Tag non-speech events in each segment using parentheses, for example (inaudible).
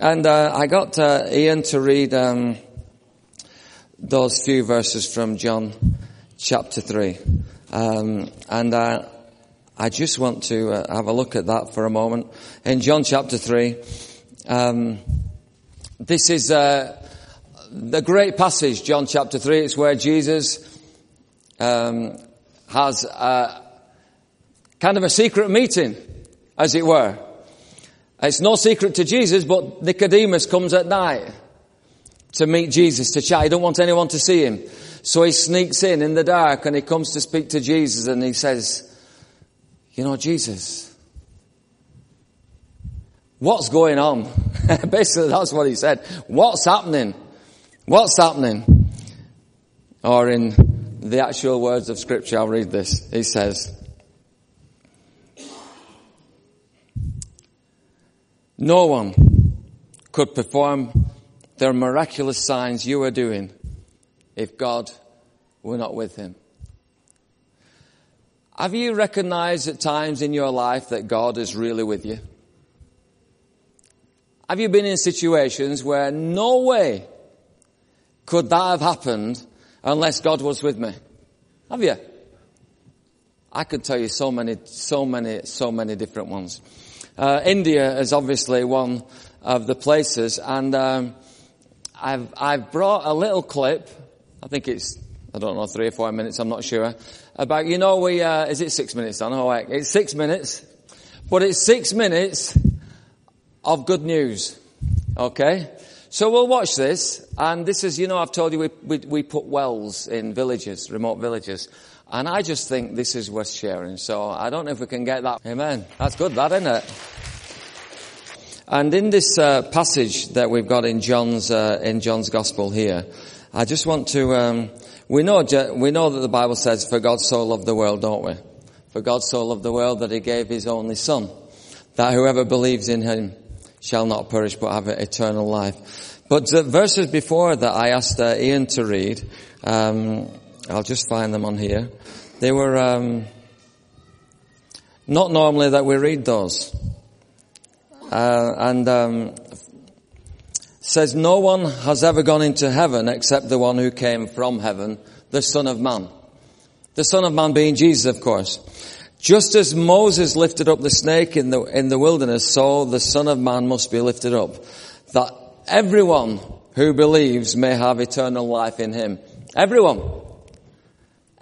And uh, I got uh, Ian to read um, those few verses from John chapter 3. Um, and uh, I just want to uh, have a look at that for a moment. In John chapter 3, um, this is uh, the great passage, John chapter 3. It's where Jesus um, has a, kind of a secret meeting, as it were. It's no secret to Jesus, but Nicodemus comes at night to meet Jesus, to chat. He don't want anyone to see him. So he sneaks in in the dark and he comes to speak to Jesus and he says, you know, Jesus, what's going on? (laughs) Basically, that's what he said. What's happening? What's happening? Or in the actual words of scripture, I'll read this. He says, No one could perform the miraculous signs you are doing if God were not with him. Have you recognized at times in your life that God is really with you? Have you been in situations where no way could that have happened unless God was with me? Have you? I could tell you so many, so many, so many different ones. Uh, India is obviously one of the places, and um, I've I've brought a little clip. I think it's I don't know three or four minutes. I'm not sure about you know we uh, is it six minutes? I know it's six minutes, but it's six minutes of good news. Okay. So we'll watch this, and this is, you know, I've told you we, we, we put wells in villages, remote villages. And I just think this is worth sharing. So I don't know if we can get that. Amen. That's good, that, isn't it? And in this uh, passage that we've got in John's uh, in John's Gospel here, I just want to. Um, we know we know that the Bible says, "For God so loved the world," don't we? For God so loved the world that He gave His only Son, that whoever believes in Him shall not perish but have eternal life. But the verses before that, I asked uh, Ian to read. Um, I'll just find them on here. They were um, not normally that we read those. Uh, and um, says, No one has ever gone into heaven except the one who came from heaven, the Son of Man. The Son of Man being Jesus, of course. Just as Moses lifted up the snake in the, in the wilderness, so the Son of Man must be lifted up, that everyone who believes may have eternal life in him. Everyone.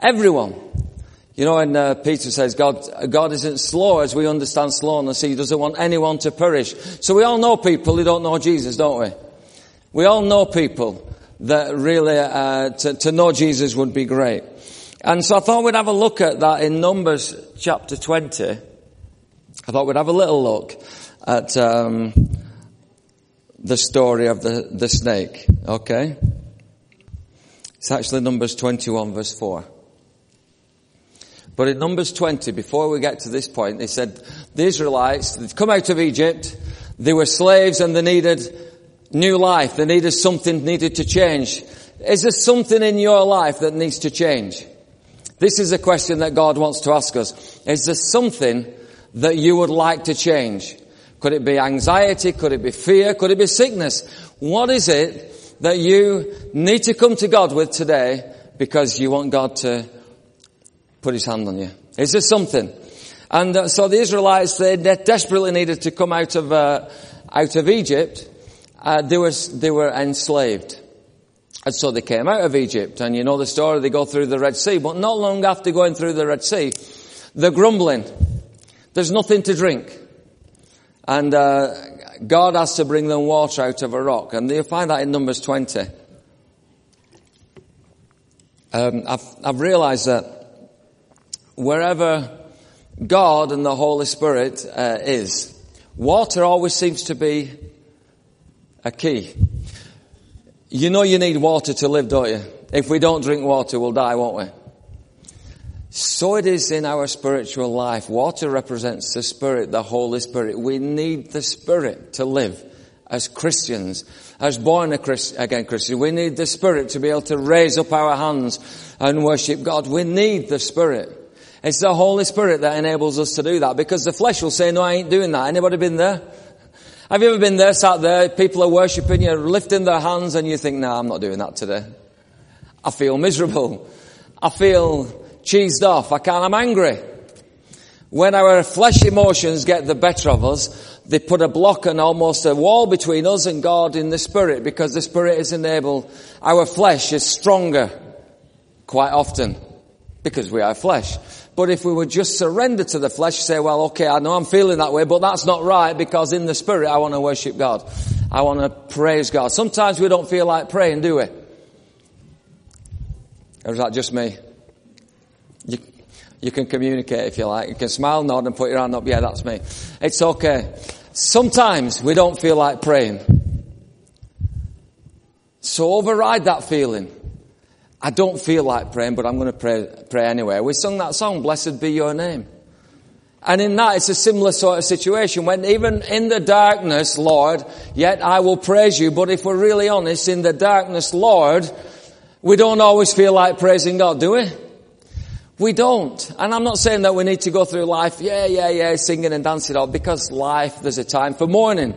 Everyone. You know, and uh, Peter says God, God isn't slow as we understand slowness. He doesn't want anyone to perish. So we all know people who don't know Jesus, don't we? We all know people that really, uh, to, to know Jesus would be great. And so I thought we'd have a look at that in Numbers chapter 20. I thought we'd have a little look at um, the story of the, the snake. Okay? It's actually Numbers 21 verse 4. But in Numbers 20, before we get to this point, they said the Israelites, they'd come out of Egypt, they were slaves and they needed new life. They needed something needed to change. Is there something in your life that needs to change? This is a question that God wants to ask us. Is there something that you would like to change? Could it be anxiety? Could it be fear? Could it be sickness? What is it that you need to come to God with today because you want God to put his hand on you. Is there something? And uh, so the Israelites, they, desperately needed to come out of, uh, out of Egypt. Uh, they, were, they were enslaved. And so they came out of Egypt. And you know the story, they go through the Red Sea. But not long after going through the Red Sea, they're grumbling. There's nothing to drink. And uh, God has to bring them water out of a rock. And you'll find that in Numbers 20. Um, I've, I've realized that wherever God and the Holy Spirit uh, is, water always seems to be a key. You know you need water to live, don't you? If we don't drink water, we'll die, won't we? So it is in our spiritual life. Water represents the Spirit, the Holy Spirit. We need the Spirit to live as Christians, as born again Christians. We need the Spirit to be able to raise up our hands and worship God. We need the Spirit. It's the Holy Spirit that enables us to do that because the flesh will say, no, I ain't doing that. Anybody been there? Have you ever been there, sat there, people are worshipping, you're lifting their hands and you think, no, I'm not doing that today. I feel miserable. I feel cheesed off. I can't, I'm angry. When our flesh emotions get the better of us, they put a block and almost a wall between us and God in the spirit because the spirit is enabled. Our flesh is stronger quite often because we are flesh. But if we would just surrender to the flesh, say, well, okay, I know I'm feeling that way, but that's not right because in the spirit I want to worship God. I want to praise God. Sometimes we don't feel like praying, do we? Or is that just me? You, you can communicate if you like. You can smile, nod and put your hand up. Yeah, that's me. It's okay. Sometimes we don't feel like praying. So override that feeling. I don't feel like praying, but I'm going to pray, pray anyway. We sung that song, Blessed be your name. And in that, it's a similar sort of situation when even in the darkness, Lord, yet I will praise you. But if we're really honest, in the darkness, Lord, we don't always feel like praising God, do we? We don't. And I'm not saying that we need to go through life, yeah, yeah, yeah, singing and dancing all, because life, there's a time for mourning.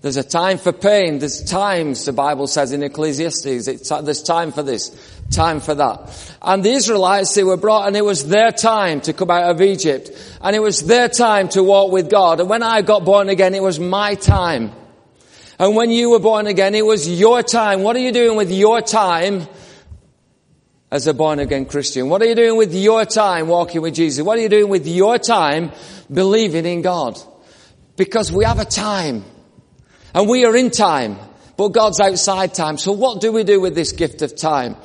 There's a time for pain. There's times, the Bible says in Ecclesiastes, there's time for this, time for that. And the Israelites, they were brought and it was their time to come out of Egypt. And it was their time to walk with God. And when I got born again, it was my time. And when you were born again, it was your time. What are you doing with your time as a born again Christian? What are you doing with your time walking with Jesus? What are you doing with your time believing in God? Because we have a time and we are in time, but God's outside time. So what do we do with this gift of time?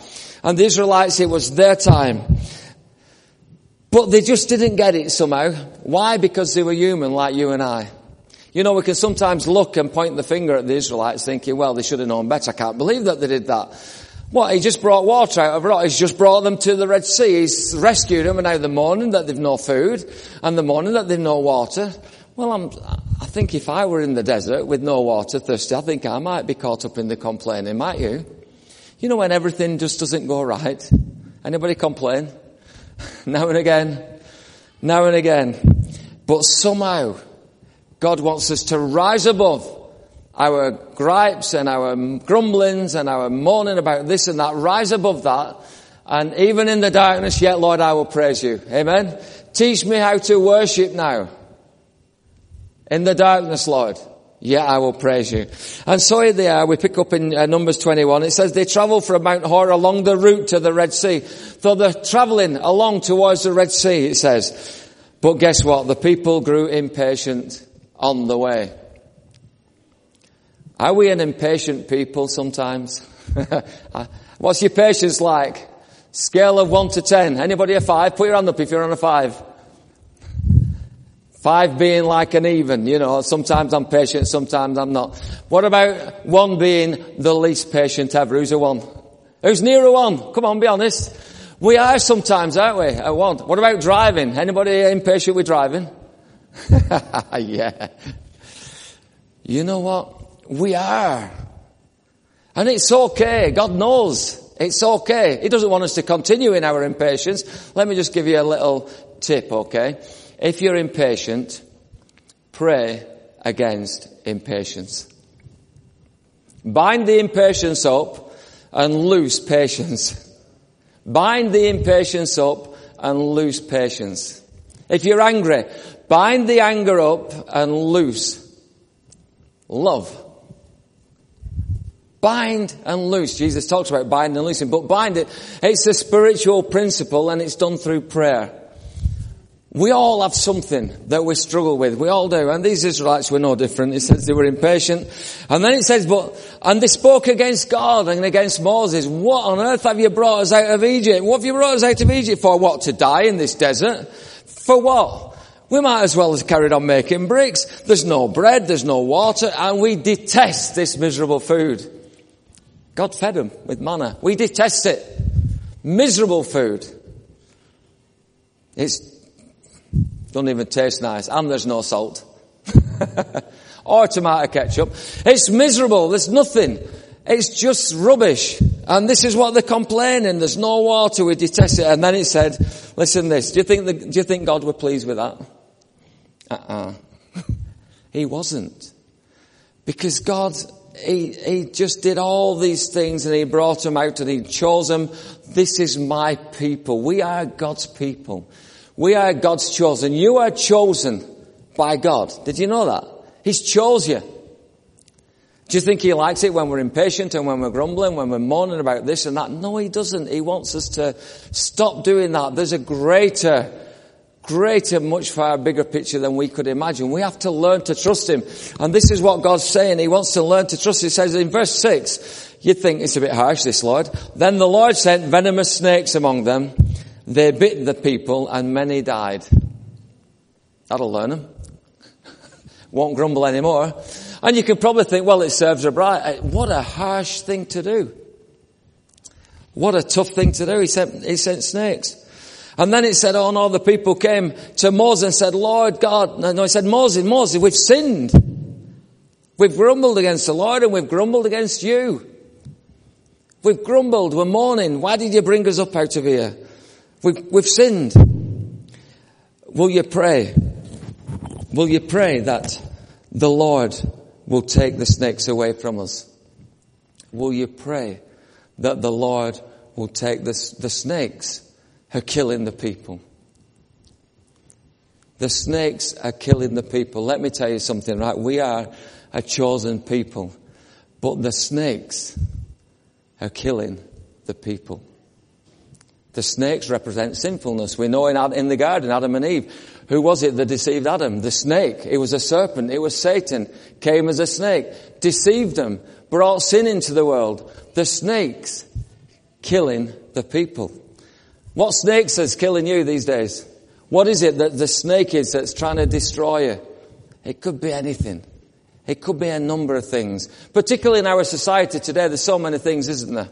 And the Israelites, it was their time. But they just didn't get it somehow. Why? Because they were human like you and I. You know, we can sometimes look and point the finger at the Israelites thinking, well, they should have known better. I can't believe that they did that. What? He just brought water out of rock. He's just brought them to the Red Sea. He's rescued them and now the morning that they've no food and the morning that they've no water. Well, I'm, I think if I were in the desert with no water, thirsty, I think I might be caught up in the complaining, might you? You know when everything just doesn't go right? Anybody complain? (laughs) now and again. Now and again. But somehow, God wants us to rise above our gripes and our grumblings and our moaning about this and that, rise above that. And even in the darkness, yet Lord, I will praise you. Amen. Teach me how to worship now. In the darkness, Lord. Yet I will praise you. And so here they are. We pick up in uh, Numbers 21. It says they travel from Mount Hor along the route to the Red Sea. So they're traveling along towards the Red Sea, it says. But guess what? The people grew impatient on the way. Are we an impatient people sometimes? (laughs) What's your patience like? Scale of 1 to 10. Anybody a 5? Put your hand up if you're on a 5. 5 being like an even, you know, sometimes I'm patient, sometimes I'm not. What about 1 being the least patient ever? Who's a 1? Who's near a 1? Come on, be honest. We are sometimes, aren't we? A 1. What about driving? Anybody impatient with driving? (laughs) yeah. You know what? We are. And it's okay. God knows. It's okay. He doesn't want us to continue in our impatience. Let me just give you a little tip, okay? If you're impatient, pray against impatience. Bind the impatience up and lose patience. Bind the impatience up and lose patience. If you're angry, bind the anger up and loose love. Bind and loose. Jesus talks about bind and loosing, but bind it. It's a spiritual principle and it's done through prayer. We all have something that we struggle with. We all do. And these Israelites were no different. It says they were impatient. And then it says, but, and they spoke against God and against Moses. What on earth have you brought us out of Egypt? What have you brought us out of Egypt for? What? To die in this desert? For what? We might as well have carried on making bricks. There's no bread, there's no water, and we detest this miserable food. God fed them with manna. We detest it. Miserable food. It's don't even taste nice, and there's no salt. (laughs) or tomato ketchup. It's miserable. There's nothing. It's just rubbish. And this is what they're complaining. There's no water. We detest it. And then it said, listen this. Do you think, the, do you think God were pleased with that? Uh-uh. (laughs) he wasn't. Because God, he, he just did all these things and he brought them out and he chose them. This is my people. We are God's people. We are God's chosen. You are chosen by God. Did you know that? He's chose you. Do you think he likes it when we're impatient and when we're grumbling, when we're moaning about this and that? No, he doesn't. He wants us to stop doing that. There's a greater, greater, much far bigger picture than we could imagine. We have to learn to trust him. And this is what God's saying. He wants to learn to trust. He says in verse 6, you'd think it's a bit harsh, this Lord. Then the Lord sent venomous snakes among them. They bit the people and many died. That'll learn them. (laughs) Won't grumble anymore. And you can probably think, well, it serves a bride. Eh, what a harsh thing to do. What a tough thing to do. He sent, he sent snakes. And then it said, oh no, the people came to Moses and said, Lord God, no, he said, Moses, Moses, we've sinned. We've grumbled against the Lord and we've grumbled against you. We've grumbled, we're mourning. Why did you bring us up out of here? We've, we've sinned. Will you pray? Will you pray that the Lord will take the snakes away from us. Will you pray that the Lord will take the, the snakes are killing the people? The snakes are killing the people. Let me tell you something, right? We are a chosen people, but the snakes are killing the people. The snakes represent sinfulness. We know in, in the garden, Adam and Eve, who was it that deceived Adam? The snake. It was a serpent. It was Satan. Came as a snake. Deceived them. Brought sin into the world. The snakes killing the people. What snakes is killing you these days? What is it that the snake is that's trying to destroy you? It could be anything. It could be a number of things. Particularly in our society today, there's so many things, isn't there?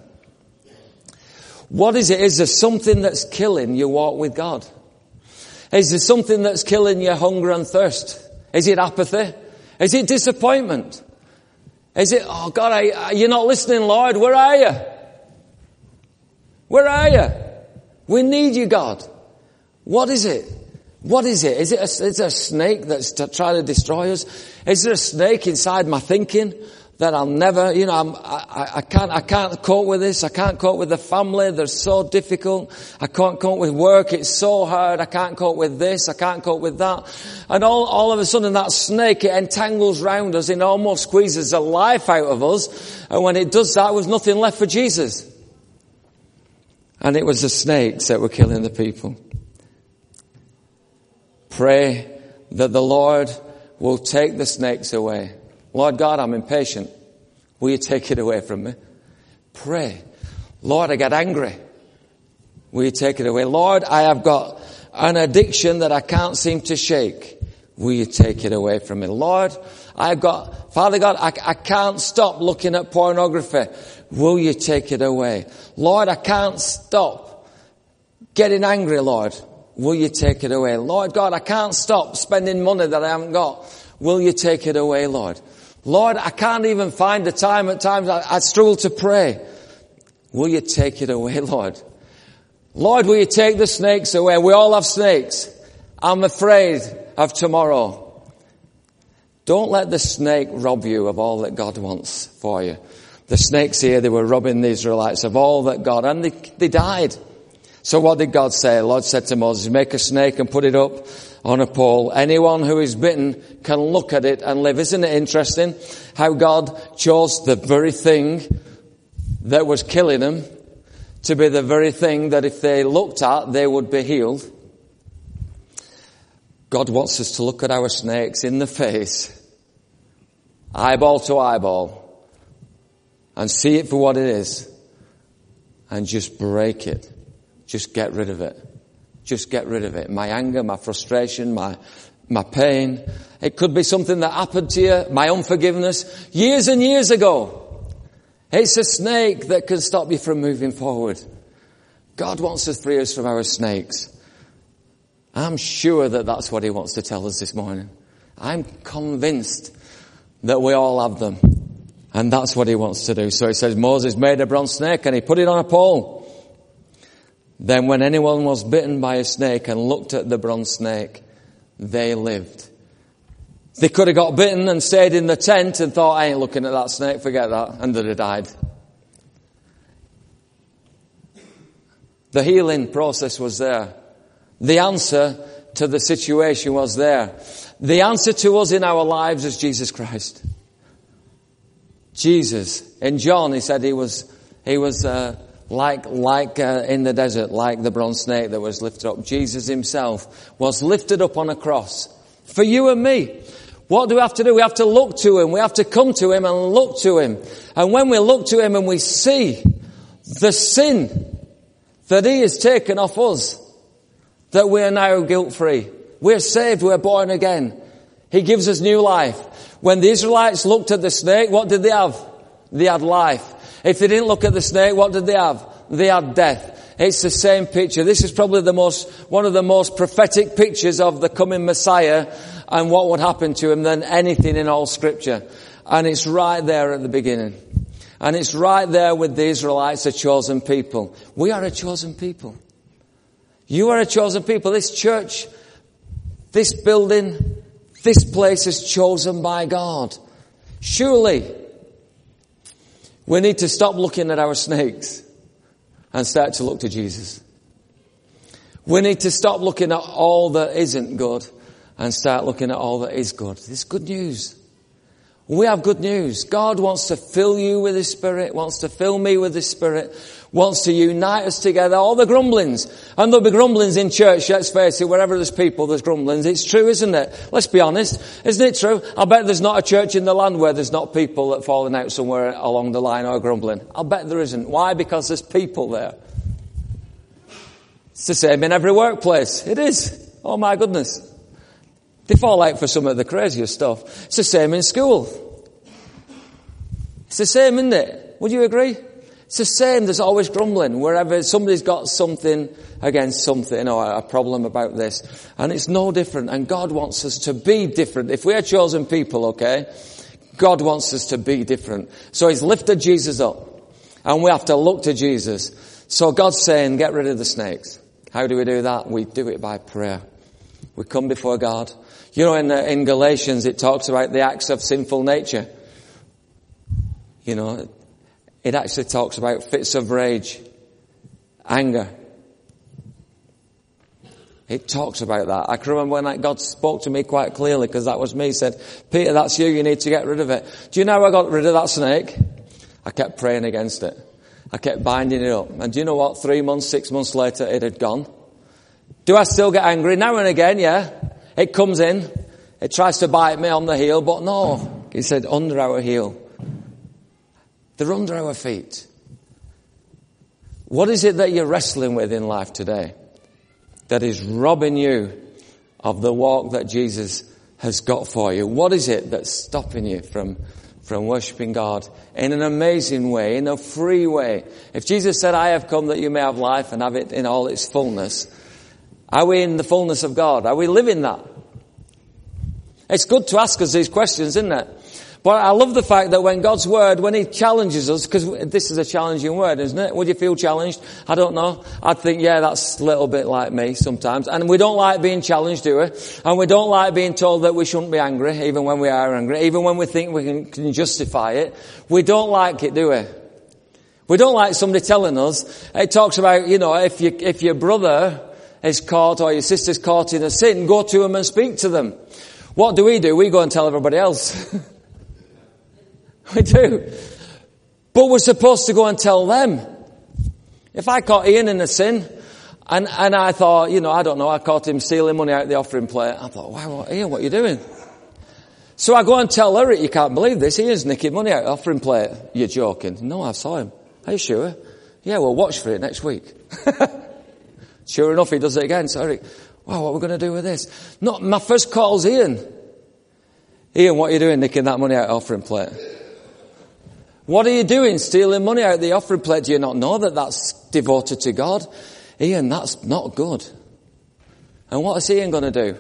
What is it? Is there something that's killing your walk with God? Is there something that's killing your hunger and thirst? Is it apathy? Is it disappointment? Is it, oh God, I, you're not listening, Lord. Where are you? Where are you? We need you, God. What is it? What is it? Is it a, is it a snake that's trying to destroy us? Is there a snake inside my thinking? That I'll never, you know, I'm, I, I can't, I can't cope with this. I can't cope with the family. They're so difficult. I can't cope with work. It's so hard. I can't cope with this. I can't cope with that. And all, all of a sudden that snake, it entangles round us and almost squeezes the life out of us. And when it does that, there was nothing left for Jesus. And it was the snakes that were killing the people. Pray that the Lord will take the snakes away Lord God, I'm impatient. Will you take it away from me? Pray. Lord, I get angry. Will you take it away? Lord, I have got an addiction that I can't seem to shake. Will you take it away from me? Lord, I've got, Father God, I, I can't stop looking at pornography. Will you take it away? Lord, I can't stop getting angry, Lord. Will you take it away? Lord God, I can't stop spending money that I haven't got. Will you take it away, Lord? Lord, I can't even find the time at times I, I struggle to pray. Will you take it away, (laughs) Lord? Lord, will you take the snakes away? We all have snakes. I'm afraid of tomorrow. Don't let the snake rob you of all that God wants for you. The snakes here, they were robbing the Israelites of all that God, and they, they died. So what did God say? The Lord said to Moses, make a snake and put it up on a pole. Anyone who is bitten can look at it and live. Isn't it interesting how God chose the very thing that was killing them to be the very thing that if they looked at, they would be healed? God wants us to look at our snakes in the face, eyeball to eyeball, and see it for what it is, and just break it. Just get rid of it. Just get rid of it. My anger, my frustration, my, my pain. It could be something that happened to you, my unforgiveness, years and years ago. It's a snake that can stop you from moving forward. God wants to free us from our snakes. I'm sure that that's what He wants to tell us this morning. I'm convinced that we all have them. And that's what He wants to do. So He says Moses made a bronze snake and He put it on a pole. Then when anyone was bitten by a snake and looked at the bronze snake, they lived. They could have got bitten and stayed in the tent and thought, I ain't looking at that snake, forget that, and they'd have died. The healing process was there. The answer to the situation was there. The answer to us in our lives is Jesus Christ. Jesus. In John, he said he was, he was, uh, like, like uh, in the desert, like the bronze snake that was lifted up. Jesus himself was lifted up on a cross for you and me. What do we have to do? We have to look to him. We have to come to him and look to him. And when we look to him and we see the sin that he has taken off us, that we are now guilt free. We're saved. We're born again. He gives us new life. When the Israelites looked at the snake, what did they have? They had life. If they didn't look at the snake, what did they have? They had death. It's the same picture. This is probably the most, one of the most prophetic pictures of the coming Messiah and what would happen to him than anything in all scripture. And it's right there at the beginning. And it's right there with the Israelites, a chosen people. We are a chosen people. You are a chosen people. This church, this building, this place is chosen by God. Surely, we need to stop looking at our snakes and start to look to Jesus. We need to stop looking at all that isn't good and start looking at all that is good. This is good news. We have good news. God wants to fill you with His Spirit, wants to fill me with His Spirit, wants to unite us together. All the grumblings, and there'll be grumblings in church, let's face it, wherever there's people, there's grumblings. It's true, isn't it? Let's be honest. Isn't it true? I bet there's not a church in the land where there's not people that falling out somewhere along the line or grumbling. I'll bet there isn't. Why? Because there's people there. It's the same in every workplace. It is. Oh my goodness. They fall out for some of the craziest stuff. It's the same in school. It's the same, isn't it? Would you agree? It's the same. There's always grumbling wherever somebody's got something against something or a problem about this. And it's no different. And God wants us to be different. If we are chosen people, okay, God wants us to be different. So He's lifted Jesus up. And we have to look to Jesus. So God's saying, get rid of the snakes. How do we do that? We do it by prayer. We come before God. You know, in, the, in Galatians, it talks about the acts of sinful nature. You know, it actually talks about fits of rage, anger. It talks about that. I can remember when God spoke to me quite clearly because that was me. He said, Peter, that's you. You need to get rid of it. Do you know how I got rid of that snake? I kept praying against it. I kept binding it up. And do you know what? Three months, six months later, it had gone. Do I still get angry? Now and again, yeah. It comes in. It tries to bite me on the heel, but no. He said, under our heel. They're under our feet. What is it that you're wrestling with in life today that is robbing you of the walk that Jesus has got for you? What is it that's stopping you from from worshiping God in an amazing way, in a free way. If Jesus said, I have come that you may have life and have it in all its fullness, are we in the fullness of God? Are we living that? It's good to ask us these questions, isn't it? But I love the fact that when God's word, when He challenges us, because this is a challenging word, isn't it? Would you feel challenged? I don't know. I'd think, yeah, that's a little bit like me sometimes. And we don't like being challenged, do we? And we don't like being told that we shouldn't be angry, even when we are angry, even when we think we can, can justify it. We don't like it, do we? We don't like somebody telling us. It talks about, you know, if you, if your brother is caught or your sister's caught in a sin, go to them and speak to them. What do we do? We go and tell everybody else. (laughs) We do. But we're supposed to go and tell them. If I caught Ian in a sin, and, and I thought, you know, I don't know, I caught him stealing money out of the offering plate. I thought, wow, Ian, what are you doing? So I go and tell Eric, you can't believe this, Ian's nicking money out of the offering plate. You're joking. No, I saw him. Are you sure? Yeah, well watch for it next week. (laughs) sure enough, he does it again. So Eric, wow, what are we going to do with this? Not my first call's Ian. Ian, what are you doing nicking that money out of the offering plate? What are you doing stealing money out of the offering plate? Do you not know that that's devoted to God? Ian, that's not good. And what is Ian going to do?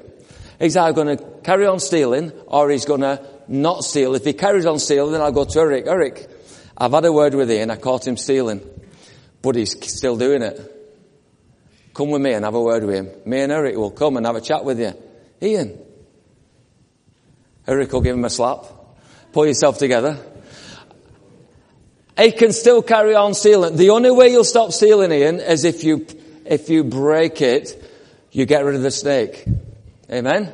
He's either going to carry on stealing or he's going to not steal. If he carries on stealing, then I'll go to Eric. Eric, I've had a word with Ian. I caught him stealing, but he's still doing it. Come with me and have a word with him. Me and Eric will come and have a chat with you. Ian, Eric will give him a slap. Pull yourself together. He can still carry on stealing. The only way you'll stop stealing, Ian, is if you, if you break it, you get rid of the snake. Amen?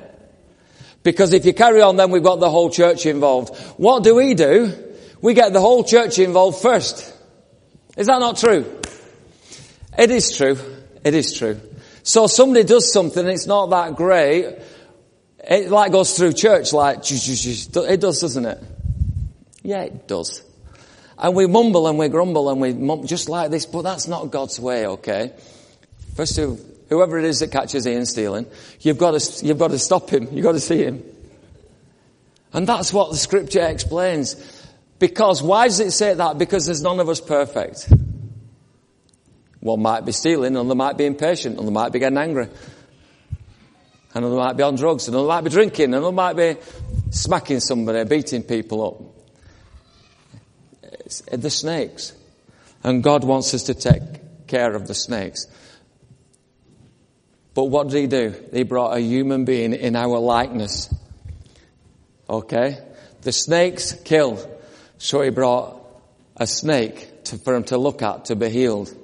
Because if you carry on, then we've got the whole church involved. What do we do? We get the whole church involved first. Is that not true? It is true. It is true. So somebody does something, and it's not that great. It like goes through church like, it does, doesn't it? Yeah, it does. And we mumble and we grumble and we mumble just like this, but that's not God's way, okay? First, of whoever it is that catches Ian stealing, you've got to, you've got to stop him. You've got to see him. And that's what the scripture explains. Because, why does it say that? Because there's none of us perfect. One might be stealing, another might be impatient, another might be getting angry. Another might be on drugs, another might be drinking, another might be smacking somebody, beating people up uh, the snakes. And God wants us to take care of the snakes. But what did he do? He brought a human being in our likeness. Okay? The snakes kill. So he brought a snake to, for him to look at, to be healed.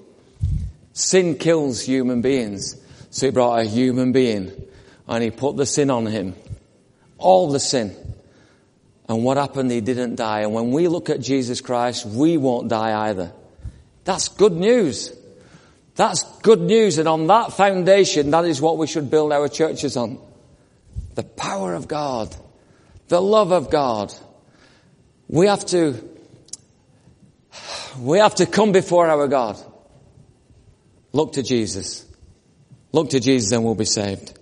Sin kills human beings. So he brought a human being and he put the sin on him. All the sin. And what happened? He didn't die. And when we look at Jesus Christ, we won't die either. That's good news. That's good news. And on that foundation, that is what we should build our churches on. The power of God. The love of God. We have to, we have to come before our God. Look to Jesus. Look to Jesus and we'll be saved.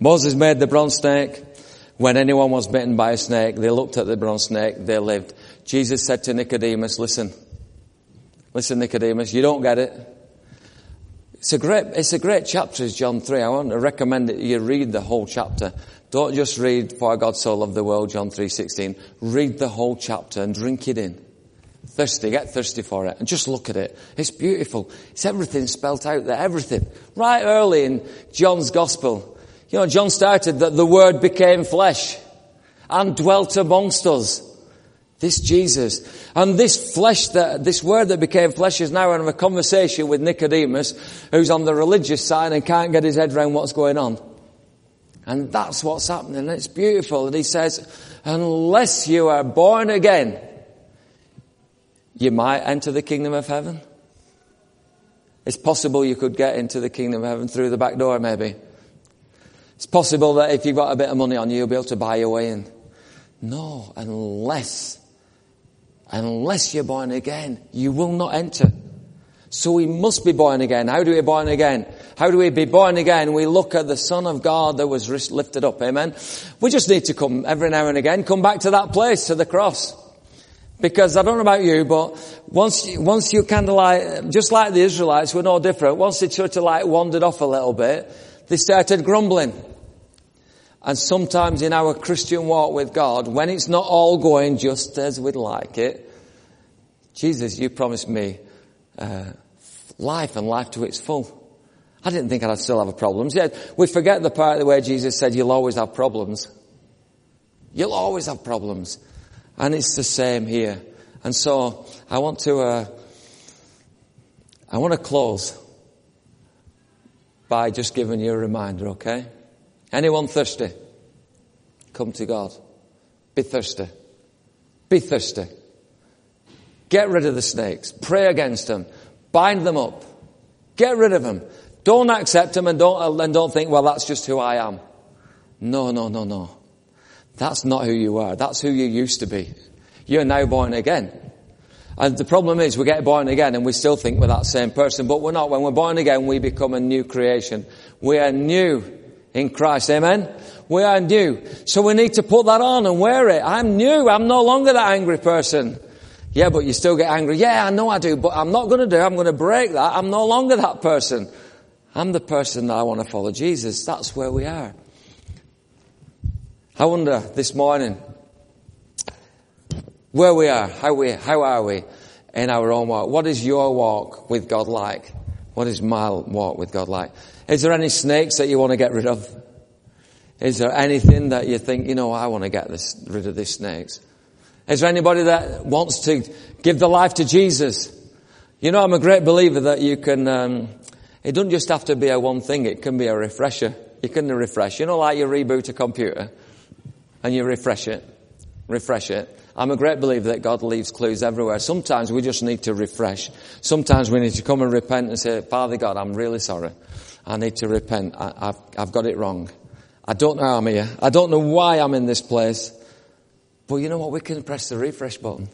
Moses made the bronze snake. When anyone was bitten by a snake, they looked at the bronze snake, they lived. Jesus said to Nicodemus, listen, listen Nicodemus, you don't get it. It's a great, it's a great chapter, is John 3. I want to recommend that you read the whole chapter. Don't just read For God so loved the world, John 3.16. Read the whole chapter and drink it in. Thirsty, get thirsty for it and just look at it. It's beautiful. It's everything spelt out there, everything. Right early in John's gospel, you know, John started that the Word became flesh and dwelt amongst us. This Jesus. And this flesh that, this word that became flesh is now in a conversation with Nicodemus, who's on the religious side and can't get his head around what's going on. And that's what's happening. It's beautiful. And he says, unless you are born again, you might enter the kingdom of heaven. It's possible you could get into the kingdom of heaven through the back door, maybe. It's possible that if you've got a bit of money on you, you'll be able to buy your way in. No, unless, unless you're born again, you will not enter. So we must be born again. How do we born again? How do we be born again? We look at the Son of God that was lifted up. Amen. We just need to come every now and again, come back to that place, to the cross. Because I don't know about you, but once, once you kind of like, just like the Israelites, we're no different. Once sort of like wandered off a little bit, they started grumbling. And sometimes in our Christian walk with God, when it's not all going just as we'd like it, Jesus, you promised me uh, life and life to its full. I didn't think I'd still have problems. Yet we forget the part where Jesus said, "You'll always have problems. You'll always have problems," and it's the same here. And so I want to, uh, I want to close by just giving you a reminder, okay? Anyone thirsty? Come to God. Be thirsty. Be thirsty. Get rid of the snakes. Pray against them. Bind them up. Get rid of them. Don't accept them and don't, and don't think, well, that's just who I am. No, no, no, no. That's not who you are. That's who you used to be. You're now born again. And the problem is we get born again and we still think we're that same person, but we're not. When we're born again, we become a new creation. We are new in Christ. Amen? We are new. So we need to put that on and wear it. I'm new. I'm no longer that angry person. Yeah, but you still get angry. Yeah, I know I do, but I'm not going to do. I'm going to break that. I'm no longer that person. I'm the person that I want to follow Jesus. That's where we are. I wonder this morning, where we are, how we, how are we in our own walk? What is your walk with God like? What is my walk with God like? Is there any snakes that you want to get rid of? Is there anything that you think, you know, I want to get this, rid of these snakes? Is there anybody that wants to give their life to Jesus? You know, I'm a great believer that you can, um, it doesn't just have to be a one thing, it can be a refresher. You can refresh. You know, like you reboot a computer and you refresh it, refresh it. I'm a great believer that God leaves clues everywhere. Sometimes we just need to refresh. Sometimes we need to come and repent and say, Father God, I'm really sorry. I need to repent. I, have I've got it wrong. I don't know how I'm here. I don't know why I'm in this place. But you know what? We can press the refresh button.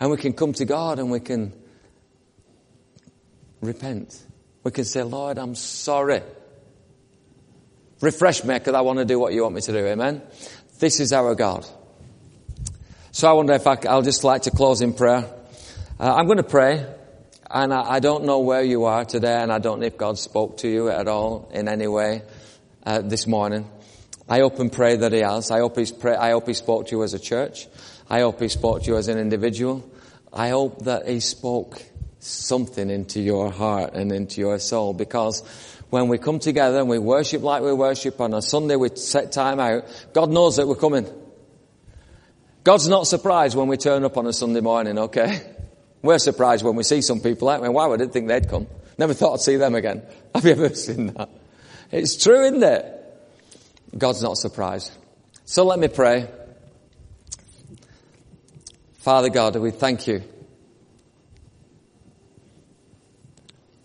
And we can come to God and we can repent. We can say, Lord, I'm sorry. Refresh me because I want to do what you want me to do. Amen. This is our God. So I wonder if I, will just like to close in prayer. Uh, I'm going to pray. And I, I, don't know where you are today, and I don't know if God spoke to you at all in any way uh, this morning. I hope and pray that He has. I hope He's pray, I hope He spoke to you as a church. I hope He spoke to you as an individual. I hope that He spoke something into your heart and into your soul because when we come together and we worship like we worship on a Sunday, we set time out, God knows that we're coming. God's not surprised when we turn up on a Sunday morning, okay? We're surprised when we see some people, aren't we? Wow, I didn't think they'd come. Never thought I'd see them again. (laughs) Have you ever seen that? It's true, isn't it? God's not surprised. So let me pray. Father God, we thank you.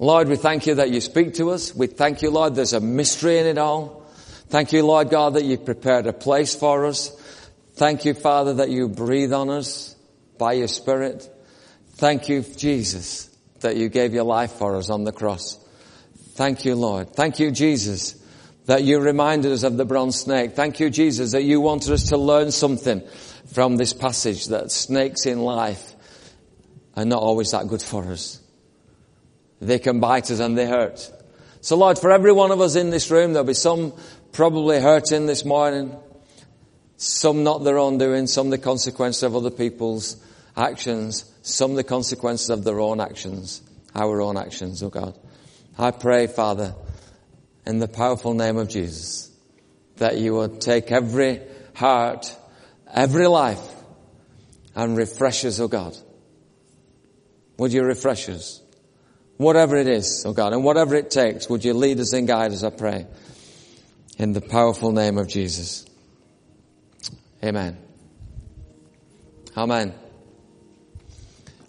Lord, we thank you that you speak to us. We thank you, Lord, there's a mystery in it all. Thank you, Lord God, that you've prepared a place for us. Thank you, Father, that you breathe on us by your Spirit. Thank you, Jesus, that you gave your life for us on the cross. Thank you, Lord. Thank you, Jesus, that you reminded us of the bronze snake. Thank you, Jesus, that you wanted us to learn something from this passage that snakes in life are not always that good for us. They can bite us and they hurt. So Lord, for every one of us in this room, there'll be some probably hurting this morning, some not their own doing, some the consequence of other people's actions some the consequences of their own actions, our own actions, oh God. I pray, Father, in the powerful name of Jesus, that you would take every heart, every life, and refresh us, oh God. Would you refresh us? Whatever it is, oh God, and whatever it takes, would you lead us and guide us, I pray. In the powerful name of Jesus. Amen. Amen.